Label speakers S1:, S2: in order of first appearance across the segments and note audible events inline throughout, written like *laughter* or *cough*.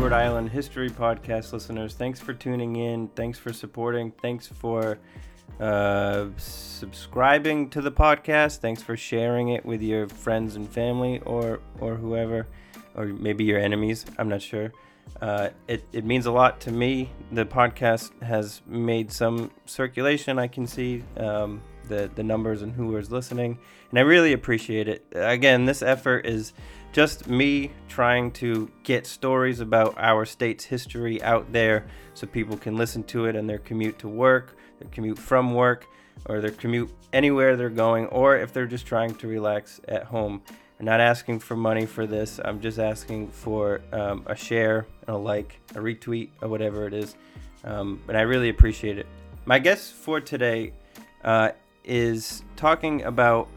S1: Rhode Island History Podcast listeners, thanks for tuning in. Thanks for supporting. Thanks for uh, subscribing to the podcast. Thanks for sharing it with your friends and family or, or whoever, or maybe your enemies. I'm not sure. Uh, it, it means a lot to me. The podcast has made some circulation. I can see um, the, the numbers and who is listening, and I really appreciate it. Again, this effort is just me trying to get stories about our state's history out there so people can listen to it in their commute to work, their commute from work, or their commute anywhere they're going, or if they're just trying to relax at home. I'm not asking for money for this. I'm just asking for um, a share, a like, a retweet, or whatever it is. Um, and I really appreciate it. My guest for today uh, is talking about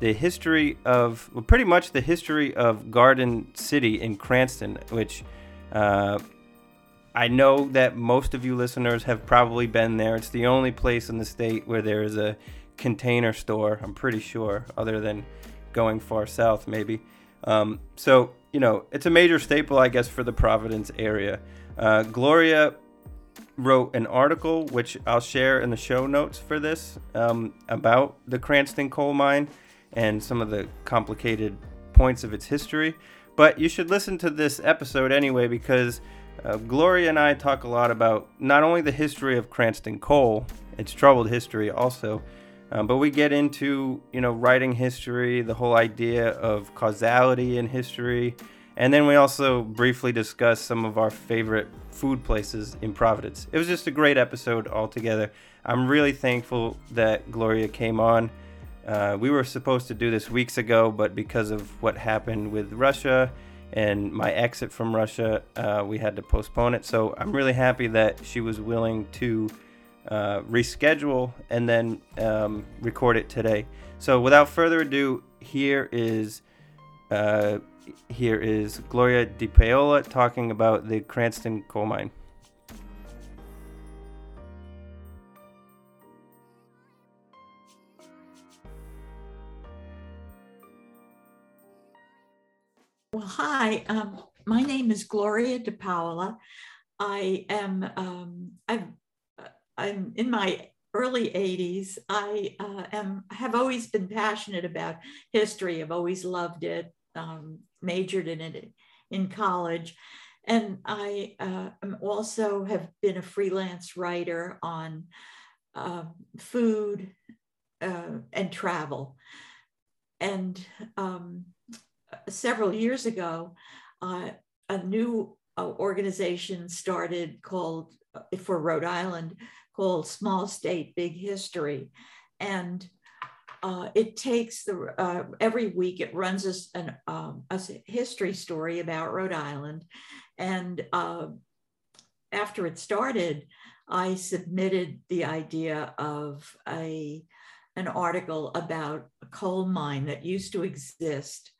S1: the history of, well, pretty much the history of Garden City in Cranston, which uh, I know that most of you listeners have probably been there. It's the only place in the state where there is a container store, I'm pretty sure, other than going far south, maybe. Um, so, you know, it's a major staple, I guess, for the Providence area. Uh, Gloria wrote an article, which I'll share in the show notes for this, um, about the Cranston coal mine and some of the complicated points of its history. But you should listen to this episode anyway because uh, Gloria and I talk a lot about not only the history of Cranston coal, its troubled history also, um, but we get into you know writing history, the whole idea of causality in history, and then we also briefly discuss some of our favorite food places in Providence. It was just a great episode altogether. I'm really thankful that Gloria came on. Uh, we were supposed to do this weeks ago, but because of what happened with Russia and my exit from Russia, uh, we had to postpone it. So I'm really happy that she was willing to uh, reschedule and then um, record it today. So without further ado, here is uh, here is Gloria De Paola talking about the Cranston coal mine.
S2: Hi. Um, my name is Gloria De Paola. I am um, I've, I'm in my early 80s. I uh, am have always been passionate about history. I've always loved it. Um, majored in it in college, and I uh, also have been a freelance writer on uh, food uh, and travel. And um, several years ago, uh, a new uh, organization started called uh, for Rhode Island called Small State Big History, and uh, it takes the uh, every week it runs us an um, a history story about Rhode Island, and uh, after it started, I submitted the idea of a an article about a coal mine that used to exist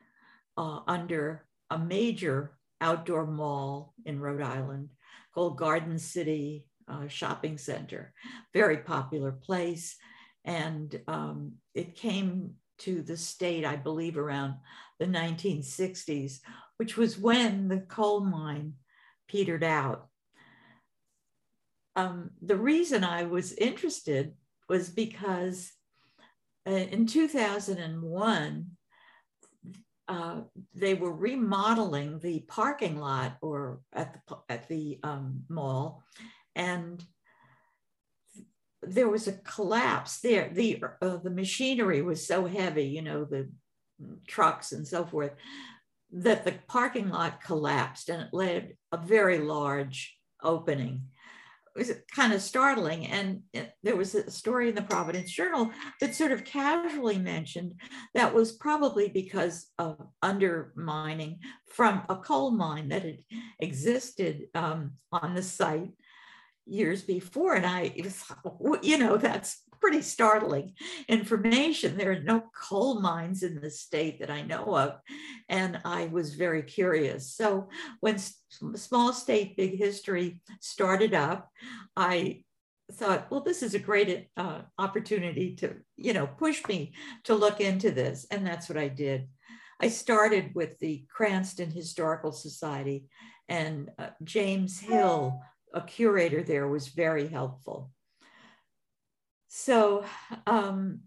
S2: uh, under a major outdoor mall in Rhode Island called Garden City uh, Shopping Center. Very popular place. And um, it came to the state, I believe, around the 1960s, which was when the coal mine petered out. Um, the reason I was interested was because uh, in 2001, uh, they were remodeling the parking lot or at the at the um, mall, and there was a collapse there. The uh, the machinery was so heavy, you know, the trucks and so forth, that the parking lot collapsed and it led a very large opening was kind of startling. And there was a story in the Providence Journal that sort of casually mentioned that was probably because of undermining from a coal mine that had existed um, on the site years before. And I, was, you know, that's pretty startling information. There are no coal mines in the state that I know of. And I was very curious. So when Small State Big History started up, I thought, well, this is a great uh, opportunity to, you know, push me to look into this. And that's what I did. I started with the Cranston Historical Society, and uh, James Hill, a curator there, was very helpful. So, um,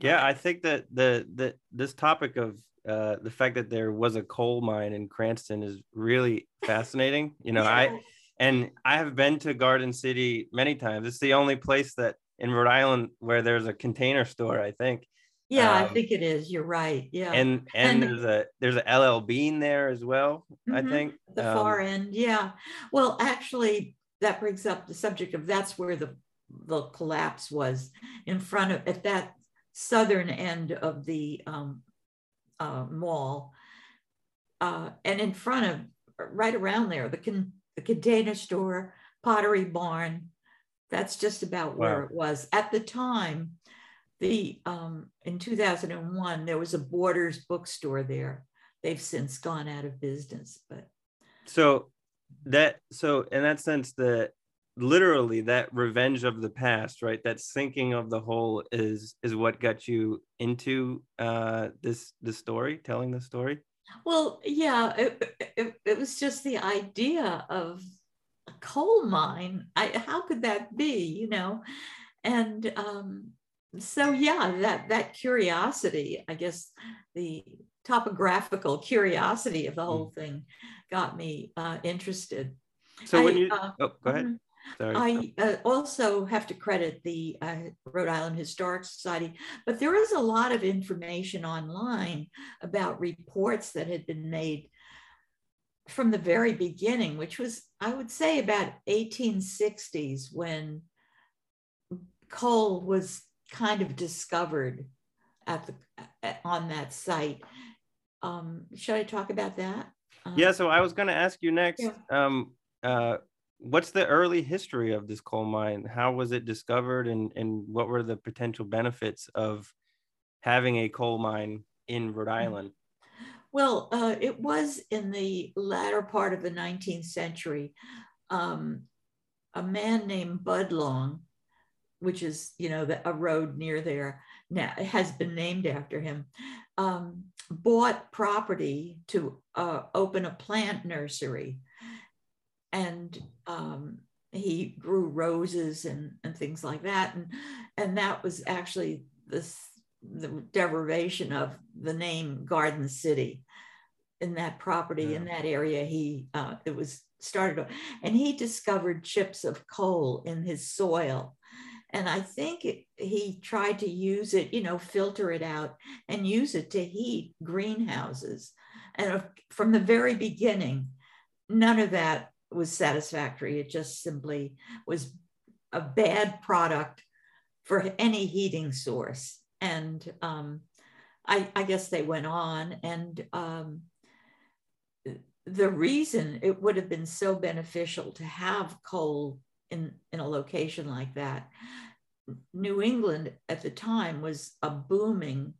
S1: yeah, I think that the the this topic of uh, the fact that there was a coal mine in Cranston is really fascinating. You know, yeah. I and I have been to Garden City many times. It's the only place that in Rhode Island where there's a container store, I think.
S2: Yeah, um, I think it is. You're right. Yeah.
S1: And and, and there's a there's a LL Bean there as well, mm-hmm, I think.
S2: The um, far end, yeah. Well, actually, that brings up the subject of that's where the the collapse was in front of at that southern end of the um, uh, mall, uh, and in front of right around there, the con- the container store, Pottery Barn. That's just about where it was at the time. The um, in 2001 there was a Borders bookstore there. They've since gone out of business, but
S1: so that so in that sense the literally that revenge of the past right that sinking of the hole is is what got you into uh this this story telling the story
S2: well, yeah, it, it, it, was just the idea of a coal mine. I, how could that be, you know? And um, so, yeah, that, that curiosity, I guess the topographical curiosity of the whole mm. thing got me uh, interested.
S1: So when I, you, uh, oh, go ahead.
S2: Sorry. I uh, also have to credit the uh, Rhode Island Historic Society, but there is a lot of information online about reports that had been made from the very beginning, which was, I would say, about 1860s when coal was kind of discovered at the on that site. Um, should I talk about that?
S1: Um, yeah. So I was going to ask you next. Yeah. Um, uh, what's the early history of this coal mine? How was it discovered, and and what were the potential benefits of having a coal mine in Rhode mm. Island?
S2: Well, uh, it was in the latter part of the 19th century. Um, a man named Budlong, which is you know the, a road near there, now has been named after him. Um, bought property to uh, open a plant nursery and um, he grew roses and, and things like that. And, and that was actually this, the derivation of the name Garden City in that property, yeah. in that area. He, uh, it was started, and he discovered chips of coal in his soil. And I think it, he tried to use it, you know, filter it out and use it to heat greenhouses. And from the very beginning, none of that was satisfactory. It just simply was a bad product for any heating source. And um, I, I, guess they went on. And um, the reason it would have been so beneficial to have coal in, in a location like that, New England at the time was a booming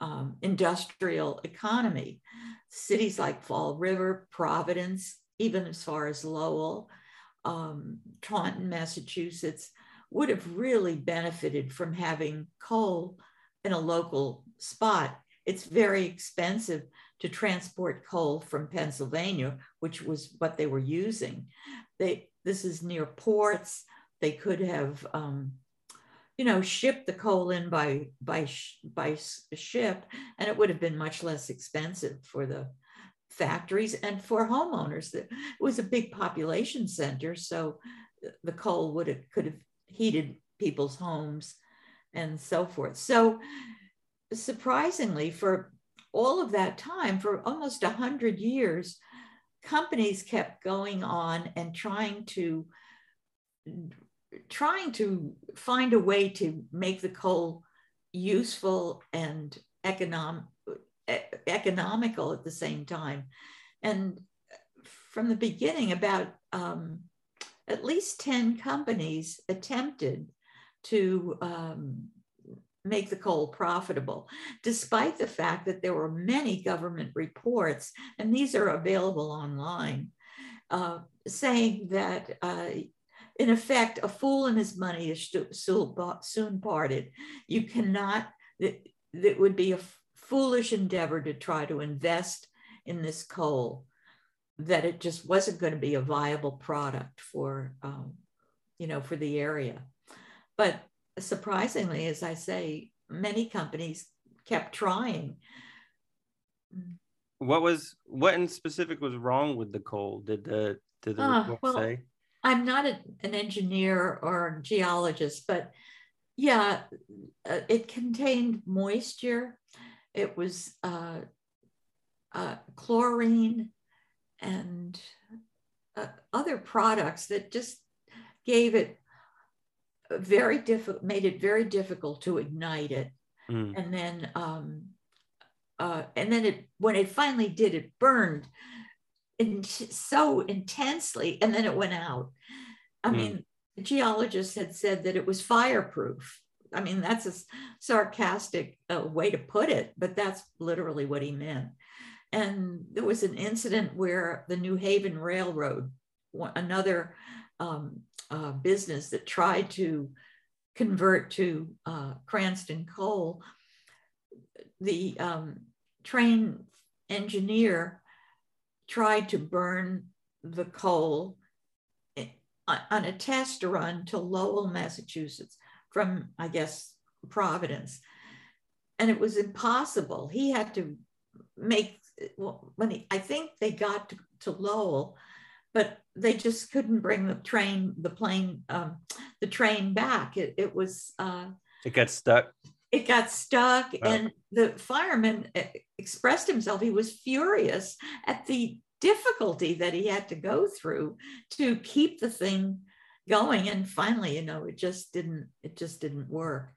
S2: um, industrial economy. Cities like Fall River, Providence, even as far as Lowell, um, Taunton, Massachusetts, would have really benefited from having coal in a local spot. It's very expensive to transport coal from Pennsylvania, which was what they were using. They, this is near ports. They could have, um, you know, shipped the coal in by by by ship, and it would have been much less expensive for the factories and for homeowners. It was a big population center, so the coal would have could have heated people's homes and so forth. So surprisingly, for all of that time, for almost a hundred years, companies kept going on and trying to trying to find a way to make the coal useful and economic economical at the same time. And from the beginning, about um, at least 10 companies attempted to um, make the coal profitable, despite the fact that there were many government reports, and these are available online, uh, saying that uh, in effect, a fool and his money is soon parted. You cannot, that would be a foolish endeavor to try to invest in this coal, that it just wasn't going to be a viable product for, um, you know, for the area. But surprisingly, as I say, many companies kept trying.
S1: What was what in specific was wrong with the coal? Did the did the uh,
S2: well, say? I'm not a, an engineer or a geologist, but yeah, uh, it contained moisture. It was uh, uh, chlorine and uh, other products that just gave it very difficult, made it very difficult to ignite it. Mm. And then, um, uh, and then it when it finally did, it burned in, so intensely, and then it went out. I mm. mean, the geologist had said that it was fireproof. I mean, that's a sarcastic uh, way to put it, but that's literally what he meant. And there was an incident where the New Haven Railroad, another um, uh, business that tried to convert to uh, Cranston coal, the um, train engineer tried to burn the coal on a test run to Lowell, Massachusetts, from, I guess, Providence. And it was impossible. He had to make, well, when he, I think they got to, to Lowell, but they just couldn't bring the train, the plane, um, the train back. It, it was. Uh,
S1: it got stuck.
S2: It got stuck, and the fireman uh, expressed himself. He was furious at the difficulty that he had to go through to keep the thing going and finally you know it just didn't it just didn't work.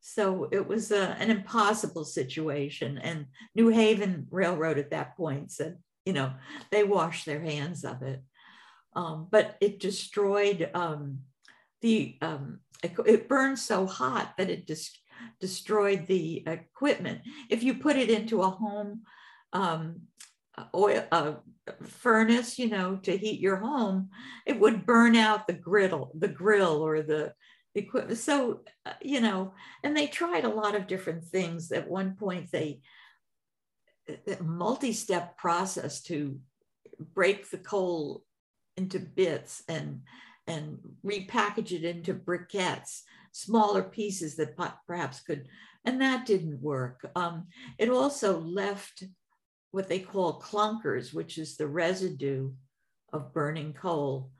S2: So it was a, an impossible situation and new haven railroad at that point said you know they washed their hands of it. Um, but it destroyed um, the um, it, it, burned so hot that it just destroyed the equipment. If you put it into a home um, oil uh, furnace, you know, to heat your home, it would burn out the griddle, the grill or the equipment. So, uh, you know, and they tried a lot of different things. At one point, they a multi-step process to break the coal into bits and and repackage it into briquettes, smaller pieces that perhaps could, and that didn't work. Um, it also left what they call clunkers, which is the residue of burning coal,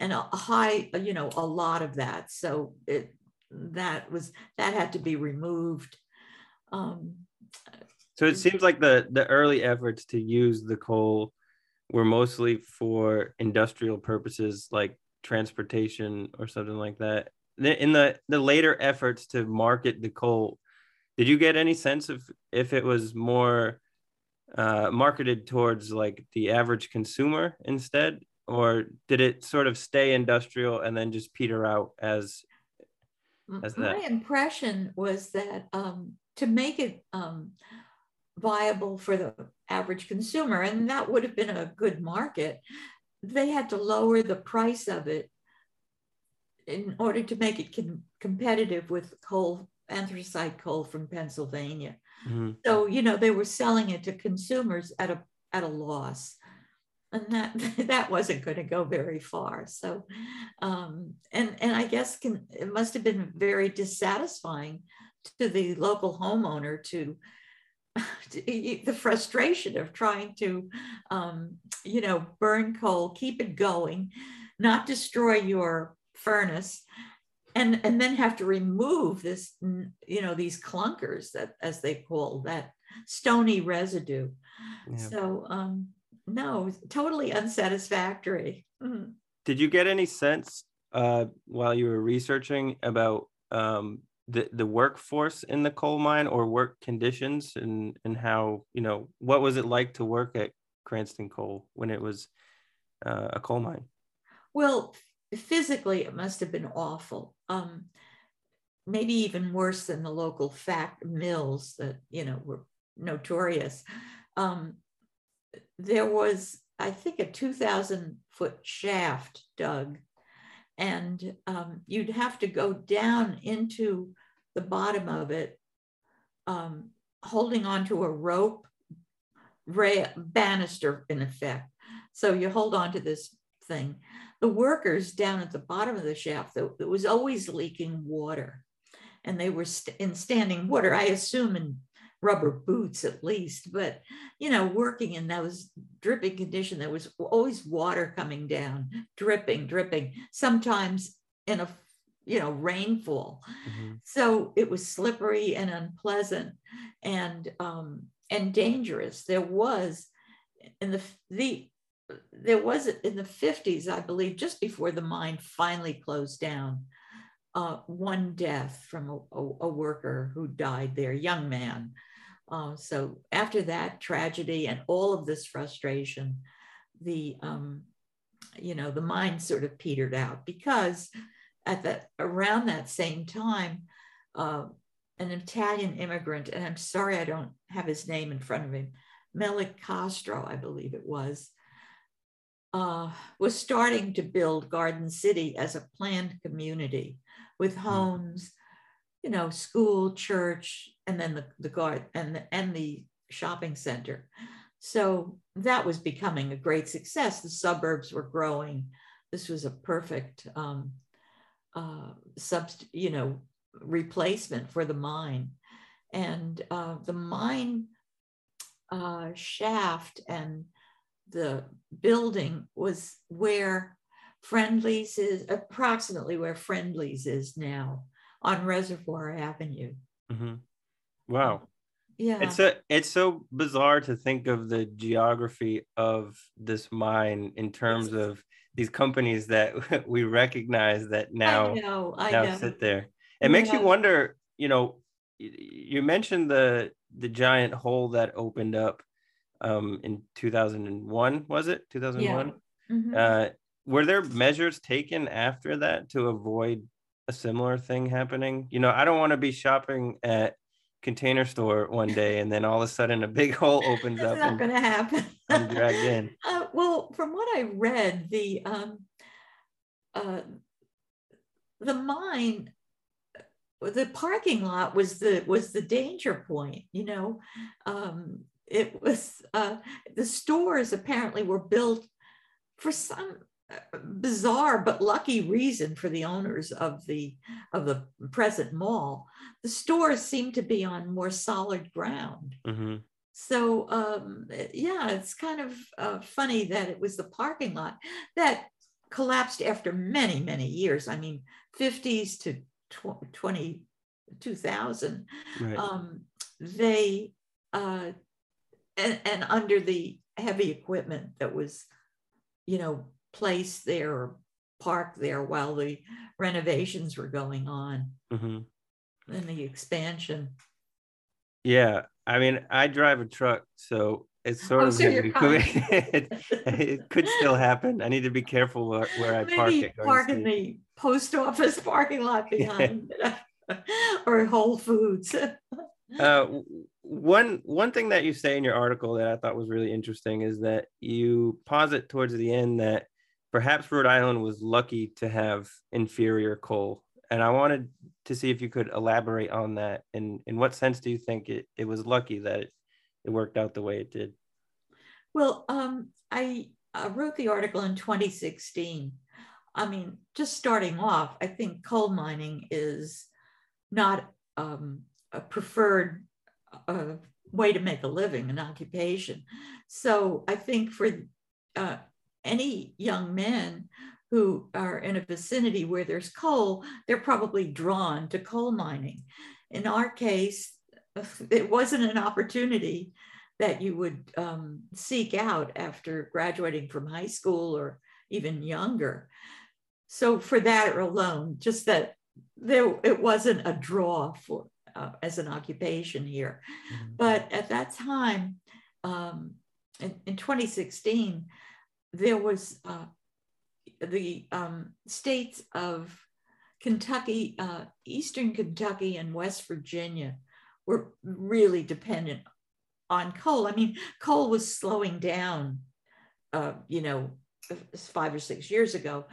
S2: and a high, you know, a lot of that. So it that was that had to be removed. Um,
S1: so it seems like the the early efforts to use the coal were mostly for industrial purposes, like transportation or something like that. In the the later efforts to market the coal, did you get any sense of if it was more uh, marketed towards like the average consumer instead, or did it sort of stay industrial and then just peter out as
S2: as that? My impression was that um, to make it um, viable for the average consumer, and that would have been a good market, they had to lower the price of it in order to make it com- competitive with coal anthracite coal from Pennsylvania. Mm-hmm. So, you know, they were selling it to consumers at a at a loss. And that *laughs* that wasn't going to go very far. So, um, and and I guess can, it must have been very dissatisfying to the local homeowner to, *laughs* to the frustration of trying to, um, you know, burn coal, keep it going, not destroy your furnace, and and then have to remove this you know these clunkers that as they call that stony residue yeah. so um no totally unsatisfactory
S1: mm. did you get any sense uh while you were researching about um the, the workforce in the coal mine or work conditions and and how you know what was it like to work at cranston coal when it was uh, a coal mine
S2: well physically it must have been awful um, maybe even worse than the local fact mills that you know were notorious um, there was i think a 2000 foot shaft dug and um, you'd have to go down into the bottom of it, um, holding onto a rope banister in effect. So you hold on to this thing. The workers down at the bottom of the shaft, it was always leaking water, and they were st- in standing water. I assume in rubber boots at least, but you know, working in those dripping condition, there was always water coming down, dripping, dripping, sometimes in a you know rainfall mm-hmm. so it was slippery and unpleasant and um and dangerous there was in the the there was in the 50s i believe just before the mine finally closed down uh, one death from a, a, a, worker who died there young man. Uh, so after that tragedy and all of this frustration, the um, you know the mind sort of petered out because at that around that same time, uh, an Italian immigrant, and I'm sorry I don't have his name in front of me, Melik Castro, I believe it was, uh, was starting to build Garden City as a planned community with hmm. homes you know, school, church, and then the, the guard and the, and the shopping center. So that was becoming a great success. The suburbs were growing. This was a perfect, um, uh, subst- you know, replacement for the mine. And uh, the mine uh, shaft and the building was where Friendly's is, approximately where Friendly's is now on Reservoir Avenue.
S1: Mm-hmm. Wow.
S2: Yeah.
S1: It's a it's so bizarre to think of the geography of this mine in terms of these companies that *laughs* we recognize that now
S2: I know, I
S1: now
S2: know.
S1: sit there. It makes you wonder, you know, you mentioned the the giant hole that opened up um in 2001 was it 2001 yeah. mm-hmm. uh were there measures taken after that to avoid a similar thing happening? You know, I don't want to be shopping at container store one day and then all of a sudden a big hole opens
S2: up. Not going to happen.
S1: I'm dragged in. *laughs*
S2: Uh, well, from what I read, the um, uh, the mine, the parking lot was the was the danger point. You know, um, it was uh, the stores apparently were built for some bizarre but lucky reason for the owners of the of the present mall the stores seem to be on more solid ground
S1: mm-hmm.
S2: so um, yeah it's kind of uh, funny that it was the parking lot that collapsed after many many years i mean 50s to 20 2000 right. um, they uh, and, and under the heavy equipment that was you know placed there or parked there while the renovations were going on
S1: mm-hmm.
S2: and the expansion.
S1: Yeah, I mean, I drive a truck, so it's sort
S2: oh,
S1: of
S2: so *laughs*
S1: it, it, could still happen. I need to be careful where, where I
S2: Maybe
S1: park it.
S2: Park in the post office *laughs* parking lot *laughs* behind, or Whole Foods.
S1: uh, one one thing that you say in your article that I thought was really interesting is that you posit towards the end that perhaps Rhode Island was lucky to have inferior coal. And I wanted to see if you could elaborate on that. And in what sense do you think it, it was lucky that it, it worked out the way it did?
S2: Well, um, I uh, wrote the article in 2016. I mean, just starting off, I think coal mining is not um, a preferred uh, way to make a living, an occupation. So I think for uh, any young men who are in a vicinity where there's coal, they're probably drawn to coal mining. In our case, *laughs* it wasn't an opportunity that you would um, seek out after graduating from high school or even younger. So for that alone, just that there it wasn't a draw for uh, as an occupation here. Mm-hmm. But at that time, um, in, in 2016, there was uh, the um, states of Kentucky, uh, Eastern Kentucky, and West Virginia were really dependent on coal. I mean, coal was slowing down, uh, you know, five or six years ago.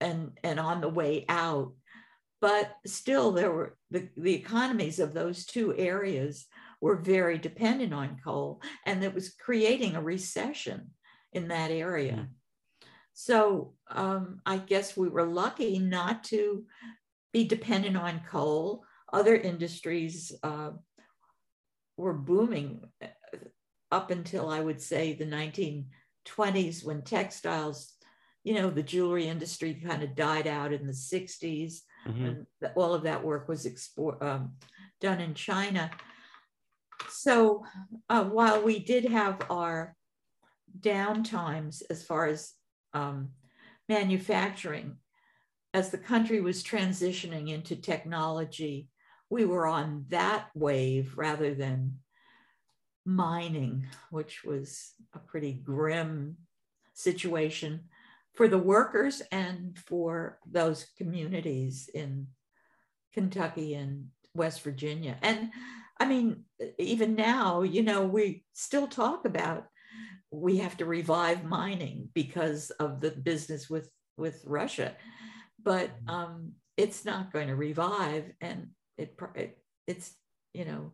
S2: and and on the way out. But still, there were the, the economies of those two areas were very dependent on coal, and it was creating a recession in that area. Mm. So um, I guess we were lucky not to be dependent on coal. Other industries uh, were booming uh, up until I would say the 1920s when textiles, you know, the jewelry industry kind of died out in the 60s. Mm-hmm. And all of that work was export, um, done in China. So uh, while we did have our downtimes as far as um, manufacturing, as the country was transitioning into technology, we were on that wave rather than mining, which was a pretty grim situation for the workers and for those communities in Kentucky and West Virginia. And I mean, even now, you know, we still talk about we have to revive mining because of the business with with Russia, but mm-hmm. um, it's not going to revive, and it, it it's you know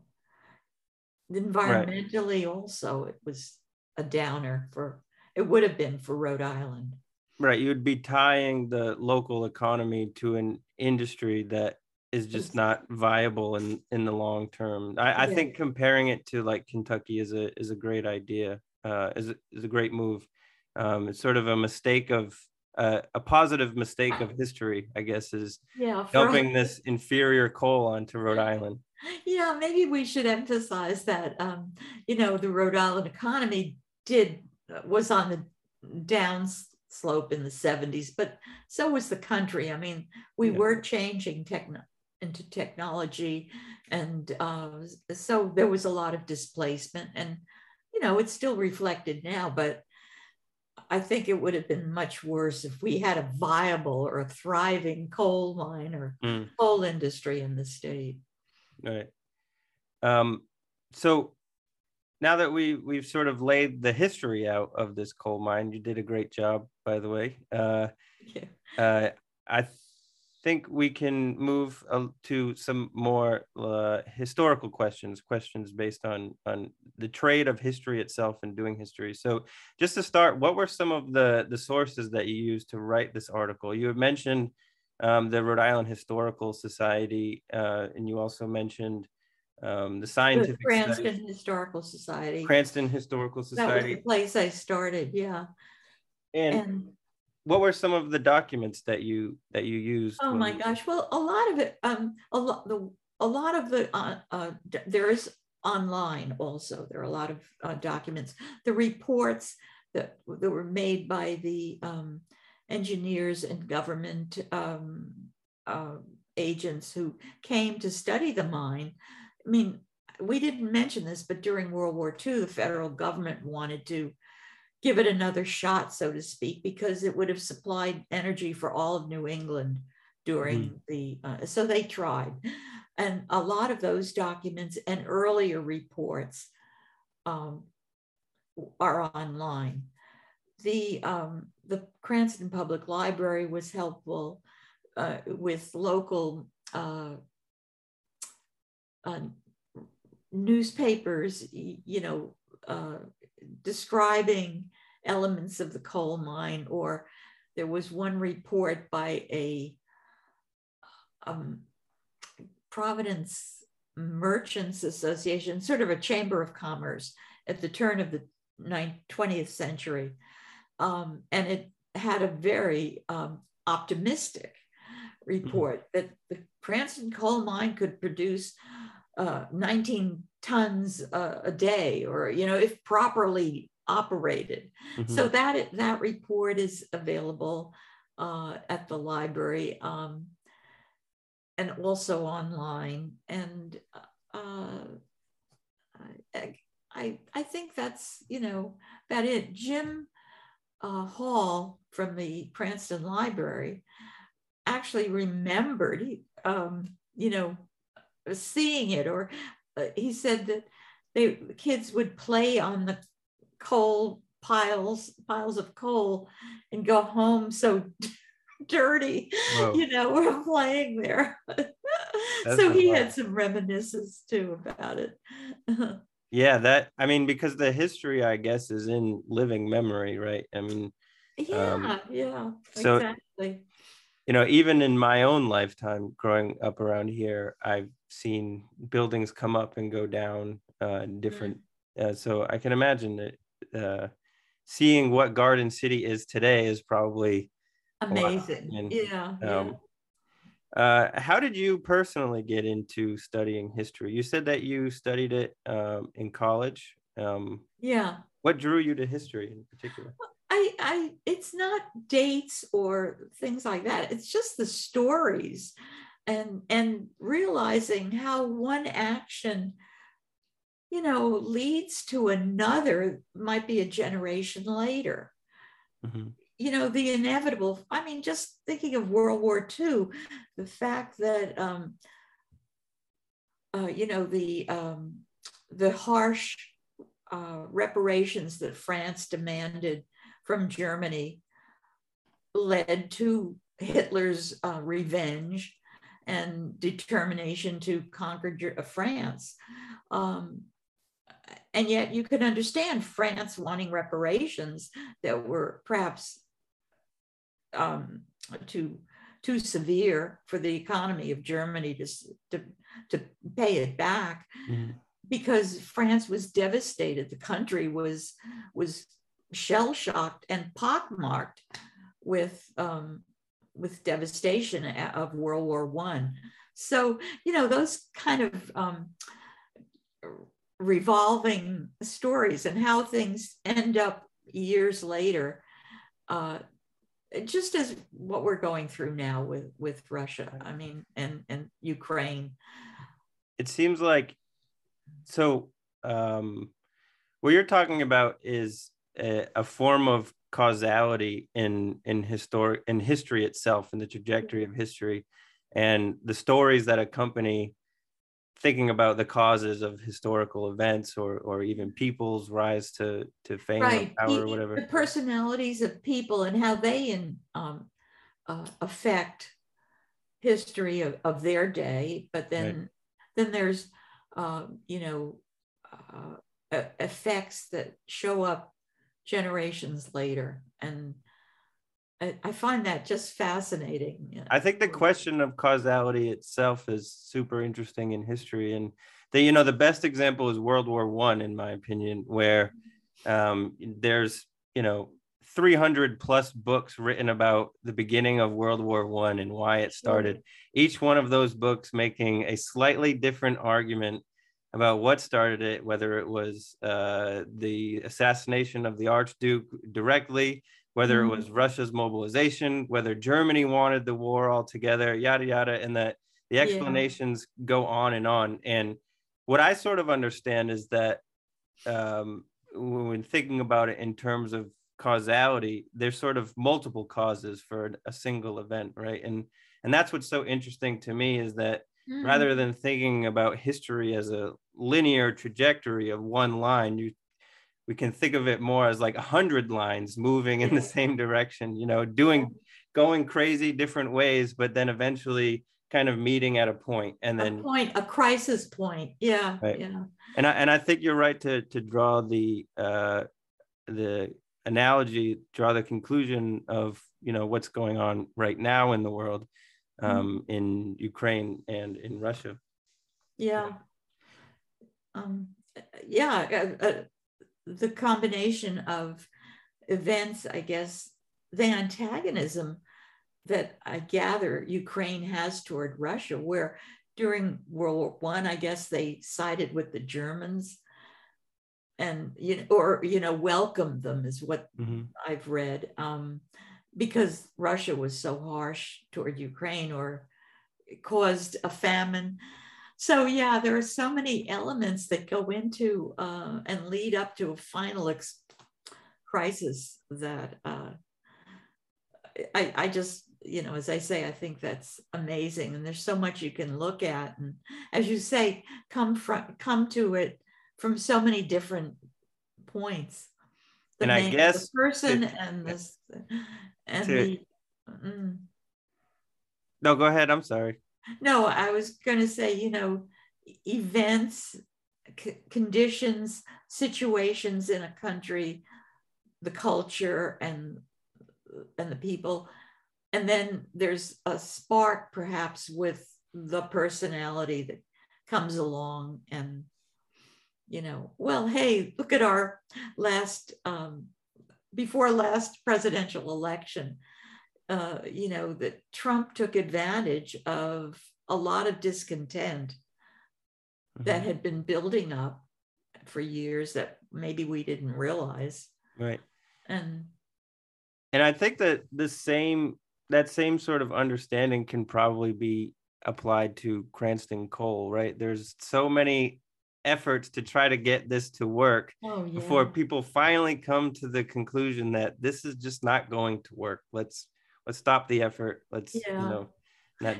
S2: environmentally right. also it was a downer for it would have been for Rhode Island.
S1: Right, you would be tying the local economy to an industry that is just not viable in in the long term. I, I yeah. think comparing it to like Kentucky is a is a great idea. Uh, is a, is a great move. Um, it's sort of a mistake of uh, a positive mistake of history, I guess, is yeah, dumping this inferior coal onto Rhode Island.
S2: Yeah, maybe we should emphasize that. Um, you know, the Rhode Island economy did uh, was on the down slope in the 70s, but so was the country. I mean, we yeah. were changing techno- into technology, and uh, so there was a lot of displacement, and you know, it's still reflected now, but I think it would have been much worse if we had a viable or a thriving coal mine or mm. coal industry in the state.
S1: Right. Um, so now that we we've sort of laid the history out of this coal mine, you did a great job, by the way. Uh, yeah. Uh, I think we can move uh, to some more uh, historical questions, questions based on on the trade of history itself and doing history. So, just to start, what were some of the the sources that you used to write this article? You had mentioned um, the Rhode Island Historical Society, uh, and you also mentioned um, the scientific
S2: the Cranston studies. Historical Society.
S1: Cranston Historical Society. That
S2: was the place I started. Yeah.
S1: And, and what were some of the documents that you that you used
S2: oh my gosh well a lot of it um a lot the a lot of the uh, uh, there is online also there are a lot of uh, documents the reports that, that were made by the um, engineers and government um, uh, agents who came to study the mine i mean we didn't mention this but during world war ii the federal government wanted to give it another shot, so to speak, because it would have supplied energy for all of New England during mm. the, uh, so they tried. And a lot of those documents and earlier reports um, are online. The, um, the Cranston Public Library was helpful uh, with local uh, uh newspapers, you know, uh, describing elements of the coal mine, or there was one report by a um, Providence Merchants Association, sort of a chamber of commerce at the turn of the 20th century. Um, and it had a very um, optimistic report mm-hmm. that the Cranston coal mine could produce uh, 19 tons uh, a day, or you know, if properly operated. Mm-hmm. So that that report is available uh, at the library um, and also online. And uh, I, I, I think that's you know that it. Jim uh, Hall from the Cranston Library actually remembered, um, you know, seeing it, or uh, he said that they the kids would play on the coal piles piles of coal and go home so *laughs* dirty.
S1: Whoa.
S2: You know, *laughs* we're playing there. so he had some reminiscences too about it. *laughs*
S1: yeah, that I mean, because the history, I guess, is in living memory, right? I mean,
S2: yeah, um, yeah,
S1: so, exactly. You know, even in my own lifetime growing up around here, I've seen buildings come up and go down uh, different. Mm. Uh, so I can imagine that uh, seeing what Garden City is today is probably
S2: amazing. And, yeah, um,
S1: yeah. Uh, how did you personally get into studying history? You said that you studied it um, in college. Um,
S2: yeah.
S1: What drew you to history in particular?
S2: I, I, it's not dates or things like that. It's just the stories, and and realizing how one action you know, leads to another, might be a generation later. Mm-hmm. You know, the inevitable. I mean, just thinking of World War II, the fact that, um, uh, you know, the um, the harsh uh, reparations that France demanded from Germany led to Hitler's uh, revenge and determination to conquer France. Um, and yet you could understand France wanting reparations that were perhaps um, too too severe for the economy of Germany to to, to pay it back. Mm-hmm. Because France was devastated, the country was was shell shocked and pockmarked with um, with devastation of World War One. So you know those kind of um, revolving stories and how things end up years later uh, just as what we're going through now with with russia i mean and and ukraine
S1: it seems like so um what you're talking about is a, a form of causality in in historic in history itself in the trajectory of history and the stories that accompany thinking about the causes of historical events or or even people's rise to to fame right. or power or whatever
S2: the personalities of people and how they in, um, uh, affect history of, of their day but then right. then there's uh, you know uh, effects that show up generations later and I, I find that just fascinating.
S1: You know? I think the question of causality itself is super interesting in history, and the you know the best example is World War One, in my opinion, where um, there's you know 300 plus books written about the beginning of World War One and why it started. Each one of those books making a slightly different argument about what started it, whether it was uh, the assassination of the Archduke directly, whether mm-hmm. it was Russia's mobilization, whether Germany wanted the war altogether, yada yada, and that the explanations yeah. go on and on. And what I sort of understand is that um, when thinking about it in terms of causality, there's sort of multiple causes for a single event, right? And and that's what's so interesting to me is that mm. rather than thinking about history as a linear trajectory of one line, you we can think of it more as like a hundred lines moving in the same direction, you know, doing going crazy different ways, but then eventually kind of meeting at a point and then
S2: a point, a crisis point. Yeah. Right. Yeah.
S1: And I and I think you're right to to draw the uh the analogy, draw the conclusion of you know what's going on right now in the world, mm-hmm. um, mm-hmm. in Ukraine and in Russia.
S2: Yeah. Um, yeah, uh, uh, the combination of events, I guess, the antagonism that I gather Ukraine has toward Russia, where during World War One, I, I guess they sided with the Germans and you know, or you know, welcomed them is what mm-hmm. I've read, um, because Russia was so harsh toward Ukraine or caused a famine so yeah there are so many elements that go into uh, and lead up to a final ex- crisis that uh, I, I just you know as i say i think that's amazing and there's so much you can look at and as you say come from come to it from so many different points
S1: the and i guess
S2: the person to, and this and to, the
S1: mm. No, go ahead. I'm sorry.
S2: No, I was going to say, you know, events, c- conditions, situations in a country, the culture and and the people, and then there's a spark perhaps with the personality that comes along and you know well hey look at our last um, before last presidential election uh, you know, that Trump took advantage of a lot of discontent mm-hmm. that had been building up for years that maybe we didn't realize.
S1: Right.
S2: And
S1: and I think that the same that same sort of understanding can probably be applied to Cranston Coal, right? There's so many efforts to try to get this to work
S2: oh, yeah.
S1: before people finally come to the conclusion that this is just not going to work. Let's let's stop the effort. Let's yeah. you know.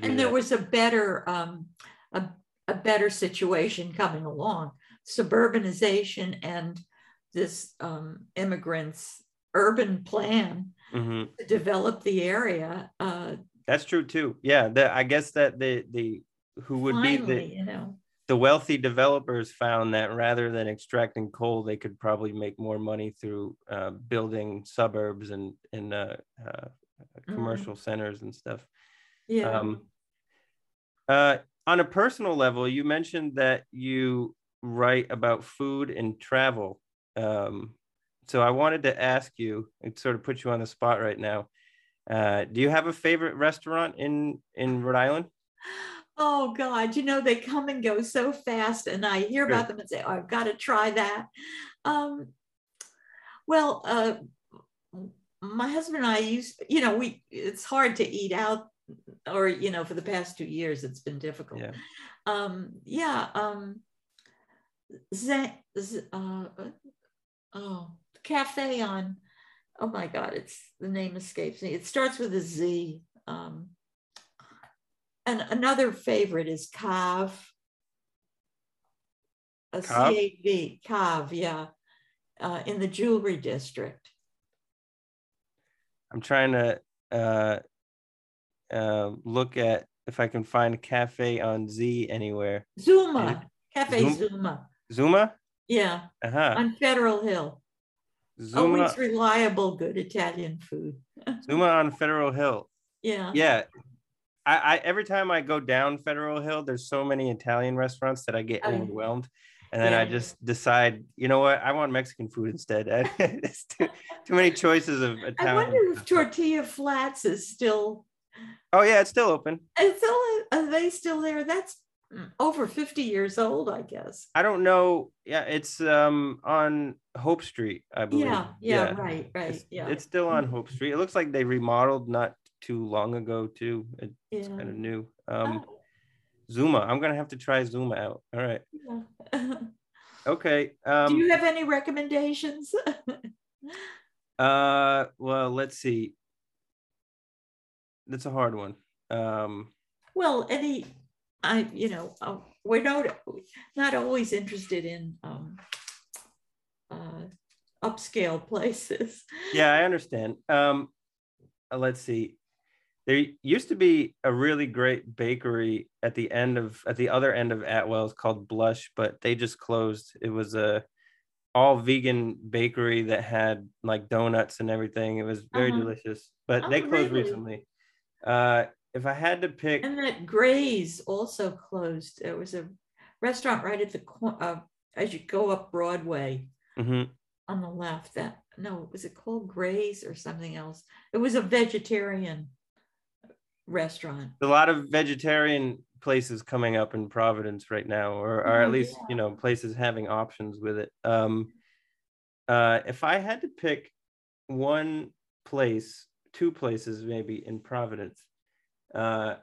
S2: and there was a better um, a, a better situation coming along, suburbanization and this um, immigrants urban plan
S1: mm-hmm.
S2: to develop the area. Uh,
S1: That's true too. Yeah, the, I guess that the the who would
S2: finally,
S1: be the
S2: you know
S1: the wealthy developers found that rather than extracting coal, they could probably make more money through uh, building suburbs and and uh, uh. Commercial mm. centers and stuff.
S2: Yeah. Um,
S1: uh, on a personal level, you mentioned that you write about food and travel. Um, so I wanted to ask you, and sort of put you on the spot right now. Uh, do you have a favorite restaurant in in Rhode Island?
S2: Oh God, you know they come and go so fast, and I hear about them and say, "Oh, I've got to try that." Um, well, uh, my husband and I used, you know, we it's hard to eat out, or you know, for the past two years it's been difficult.
S1: Yeah.
S2: Um, yeah. Um, Z, Z, uh, oh, cafe on. Oh my God, it's the name escapes me. It starts with a Z. Um, and another favorite is Cav. A C-A-V, Cav, yeah, uh, in the jewelry district.
S1: I'm trying to uh, uh, look at if I can find a cafe on Z anywhere.
S2: Zooma, Cafe Zoom- Zooma.
S1: Zooma?
S2: Yeah.
S1: Uh-huh.
S2: On Federal Hill. Zooma. Always reliable, good Italian food. *laughs*
S1: Zooma on Federal Hill.
S2: Yeah.
S1: Yeah. I, I every time I go down Federal Hill, there's so many Italian restaurants that I get overwhelmed and then yeah. I just decide, you know what, I want Mexican food instead. *laughs* it's too, too many choices of Italian. I
S2: wonder if Tortilla Flats is still.
S1: Oh yeah, it's still open.
S2: It's still are they still there? That's over 50 years old, I guess.
S1: I don't know. Yeah, it's um on Hope Street, I believe.
S2: Yeah, yeah, yeah. right, right.
S1: It's,
S2: yeah.
S1: It's still on Hope Street. It looks like they remodeled not too long ago too. It's yeah. kind of new. Um oh. Zooma. I'm gonna have to try Zooma out. All right. Yeah. *laughs* okay. Um,
S2: Do you have any recommendations? *laughs*
S1: uh, well, let's see. That's a hard one. Um,
S2: well, any, I, you know, uh, we're not not always interested in um, uh, upscale *laughs* places.
S1: Yeah, I understand. Um, uh, let's see there used to be a really great bakery at the end of at the other end of Atwell's called Blush, but they just closed. It was a all vegan bakery that had like donuts and everything. It was very uh-huh. delicious, but oh, they closed really? recently. Uh, if I had to pick,
S2: and that Gray's also closed. It was a restaurant right at the uh, as you go up Broadway
S1: mm-hmm.
S2: on the left. That no, was it called Gray's or something else? It was a vegetarian restaurant.
S1: A lot of vegetarian places coming up in Providence right now, or, or at oh, least yeah. you know places having options with it. Um, uh, if I had to pick one place, two places maybe in Providence, uh,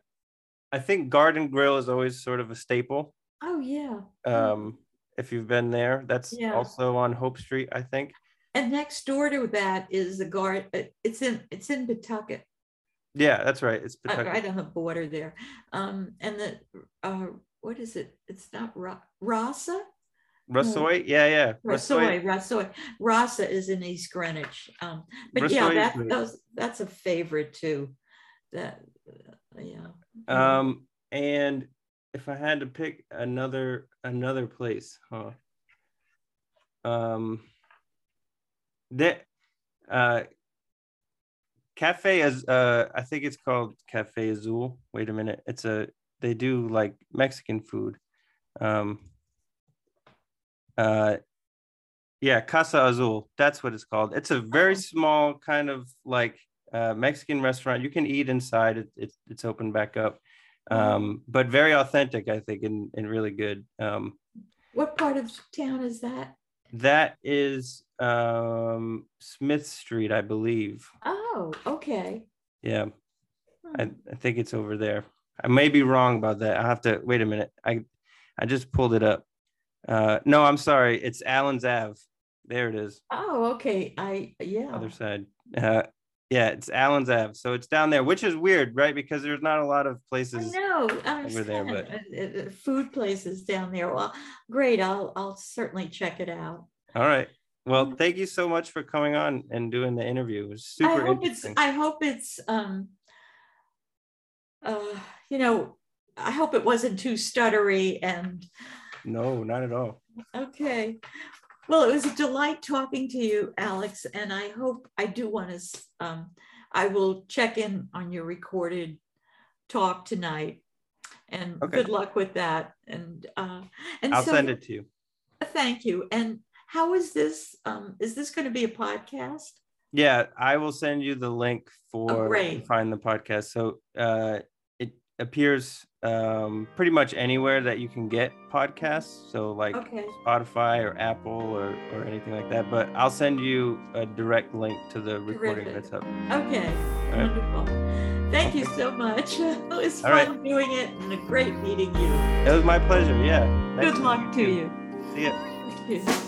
S1: I think Garden Grille is always sort of a staple.
S2: Oh yeah.
S1: Um, if you've been there, that's yeah. also on Hope Street, I think.
S2: And next door to that is the guard. Uh, it's in it's in Pawtucket.
S1: Yeah, that's right. It's
S2: uh, right on the border there. Um, and the uh, what is it? It's not Ra- Rasa.
S1: Rasoi, yeah, yeah.
S2: Rasoi, Rasoi, Rasa is in East Greenwich. Um, but yeah, that, those, that's a favorite too. That Yeah.
S1: Um, and if I had to pick another another place, huh? Um, that uh, Cafe as uh, I think it's called Cafe Azul. Wait a minute, it's a they do like Mexican food. Um, uh, yeah, Casa Azul. That's what it's called. It's a very small kind of like uh, Mexican restaurant. You can eat inside. It, it, it's open back up, um, but very authentic, I think, and, and really good. Um,
S2: what part of town is that?
S1: That is um, Smith Street, I believe.
S2: Oh, okay.
S1: Yeah, hmm. I, I think it's over there. I may be wrong about that. I have to wait a minute. I I just pulled it up. Uh, no, I'm sorry. It's Allen's Ave. There it is.
S2: Oh, okay. I yeah.
S1: Other side. Uh, yeah, it's Allen's Ave. So it's down there, which is weird, right? Because there's not a lot of places
S2: no over there, but uh, uh, food places down there. Well, great. I'll I'll certainly check it out.
S1: All right. Well, mm. thank you so much for coming on and doing the interview. It was super
S2: I hope it's I hope it's um uh you know, I hope it wasn't too stuttery and
S1: no, not at all.
S2: Okay. Well, it was a delight talking to you, Alex, and I hope I do want to. Um, I will check in on your recorded talk tonight, and okay. good luck with that. And uh, and
S1: I'll so, send it to you.
S2: Thank you. And how is this? Um, is this going to be a podcast?
S1: Yeah, I will send you the link for oh, find the podcast. So uh, it appears um, pretty much anywhere that you can get podcasts. So like okay. Spotify or Apple or, or anything like that. But I'll send you a direct link to the recording Terrific. that's up.
S2: Okay. Wonderful. Thank you so much. *laughs* It was All fun right. doing it and a great meeting you.
S1: It was my pleasure. Yeah.
S2: Nice Good luck to you. you.
S1: See ya.